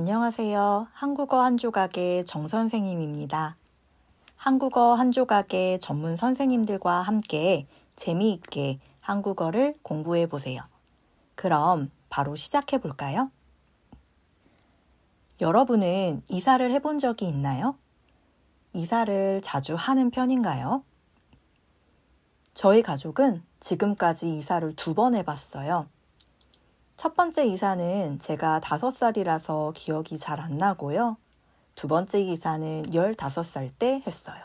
안녕하세요. 한국어 한 조각의 정 선생님입니다. 한국어 한 조각의 전문 선생님들과 함께 재미있게 한국어를 공부해 보세요. 그럼 바로 시작해 볼까요? 여러분은 이사를 해본 적이 있나요? 이사를 자주 하는 편인가요? 저희 가족은 지금까지 이사를 두 번 해봤어요. 첫 번째 이사는 제가 다섯 살이라서 기억이 잘 안 나고요. 두 번째 이사는 15살 때 했어요.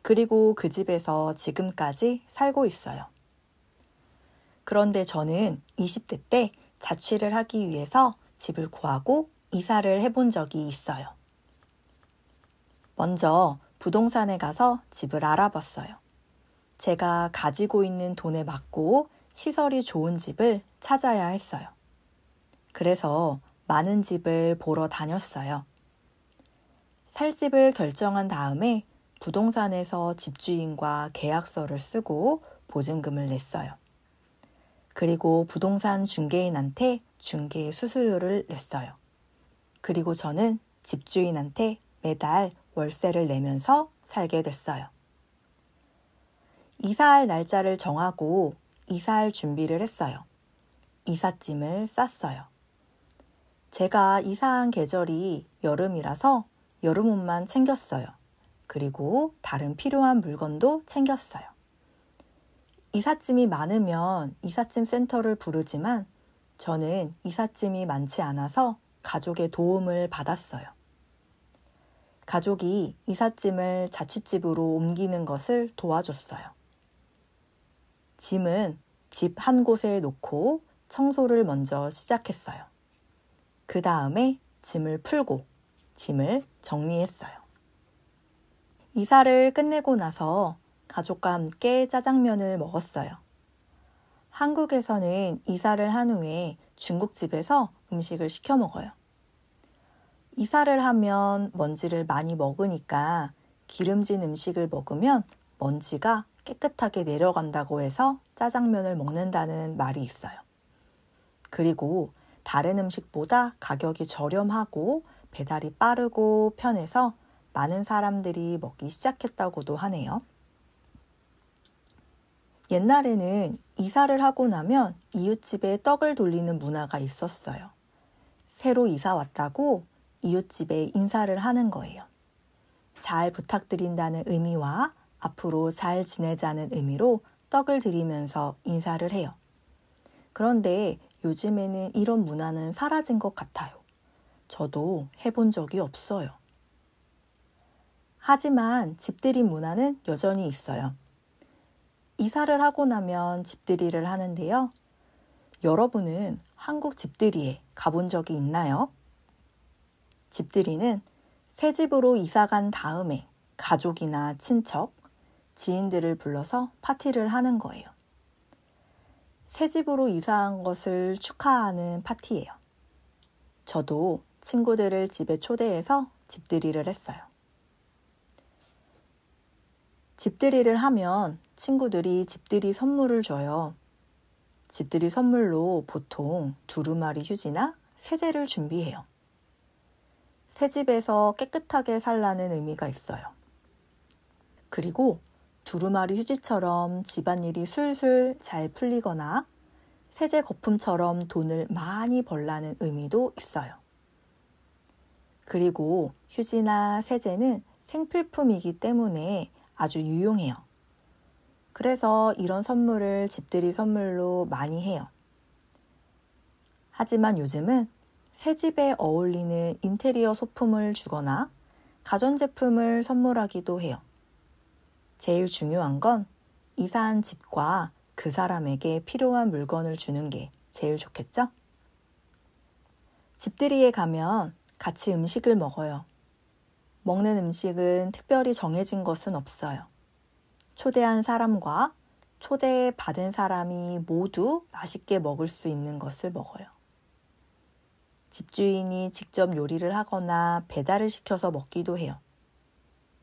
그리고 그 집에서 지금까지 살고 있어요. 그런데 저는 20대 때 자취를 하기 위해서 집을 구하고 이사를 해본 적이 있어요. 먼저 부동산에 가서 집을 알아봤어요. 제가 가지고 있는 돈에 맞고 시설이 좋은 집을 찾아야 했어요. 그래서 많은 집을 보러 다녔어요. 살 집을 결정한 다음에 부동산에서 집주인과 계약서를 쓰고 보증금을 냈어요. 그리고 부동산 중개인한테 중개 수수료를 냈어요. 그리고 저는 집주인한테 매달 월세를 내면서 살게 됐어요. 이사할 날짜를 정하고 이사할 준비를 했어요. 이삿짐을 쌌어요. 제가 이사한 계절이 여름이라서 여름 옷만 챙겼어요. 그리고 다른 필요한 물건도 챙겼어요. 이삿짐이 많으면 이삿짐 센터를 부르지만 저는 이삿짐이 많지 않아서 가족의 도움을 받았어요. 가족이 이삿짐을 자취집으로 옮기는 것을 도와줬어요. 짐은 집 한 곳에 놓고 청소를 먼저 시작했어요. 그 다음에 짐을 풀고 짐을 정리했어요. 이사를 끝내고 나서 가족과 함께 짜장면을 먹었어요. 한국에서는 이사를 한 후에 중국집에서 음식을 시켜 먹어요. 이사를 하면 먼지를 많이 먹으니까 기름진 음식을 먹으면 먼지가 깨끗하게 내려간다고 해서 짜장면을 먹는다는 말이 있어요. 그리고 다른 음식보다 가격이 저렴하고 배달이 빠르고 편해서 많은 사람들이 먹기 시작했다고도 하네요. 옛날에는 이사를 하고 나면 이웃집에 떡을 돌리는 문화가 있었어요. 새로 이사 왔다고 이웃집에 인사를 하는 거예요. 잘 부탁드린다는 의미와 앞으로 잘 지내자는 의미로 떡을 드리면서 인사를 해요. 그런데 요즘에는 이런 문화는 사라진 것 같아요. 저도 해본 적이 없어요. 하지만 집들이 문화는 여전히 있어요. 이사를 하고 나면 집들이를 하는데요. 여러분은 한국 집들이에 가본 적이 있나요? 집들이는 새 집으로 이사 간 다음에 가족이나 친척, 지인들을 불러서 파티를 하는 거예요. 새 집으로 이사한 것을 축하하는 파티예요. 저도 친구들을 집에 초대해서 집들이를 했어요. 집들이를 하면 친구들이 집들이 선물을 줘요. 집들이 선물로 보통 두루마리 휴지나 세제를 준비해요. 새 집에서 깨끗하게 살라는 의미가 있어요. 그리고 두루마리 휴지처럼 집안일이 술술 잘 풀리거나 세제 거품처럼 돈을 많이 벌라는 의미도 있어요. 그리고 휴지나 세제는 생필품이기 때문에 아주 유용해요. 그래서 이런 선물을 집들이 선물로 많이 해요. 하지만 요즘은 새 집에 어울리는 인테리어 소품을 주거나 가전제품을 선물하기도 해요. 제일 중요한 건 이사한 집과 그 사람에게 필요한 물건을 주는 게 제일 좋겠죠? 집들이에 가면 같이 음식을 먹어요. 먹는 음식은 특별히 정해진 것은 없어요. 초대한 사람과 초대받은 사람이 모두 맛있게 먹을 수 있는 것을 먹어요. 집주인이 직접 요리를 하거나 배달을 시켜서 먹기도 해요.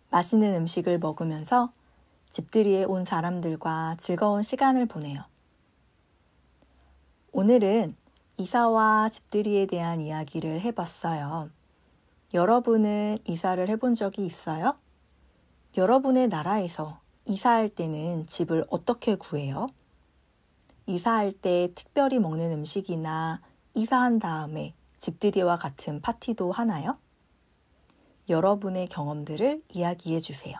맛있는 음식을 먹으면서 집들이에 온 사람들과 즐거운 시간을 보내요. 오늘은 이사와 집들이에 대한 이야기를 해봤어요. 여러분은 이사를 해본 적이 있어요? 여러분의 나라에서 이사할 때는 집을 어떻게 구해요? 이사할 때 특별히 먹는 음식이나 이사한 다음에 집들이와 같은 파티도 하나요? 여러분의 경험들을 이야기해 주세요.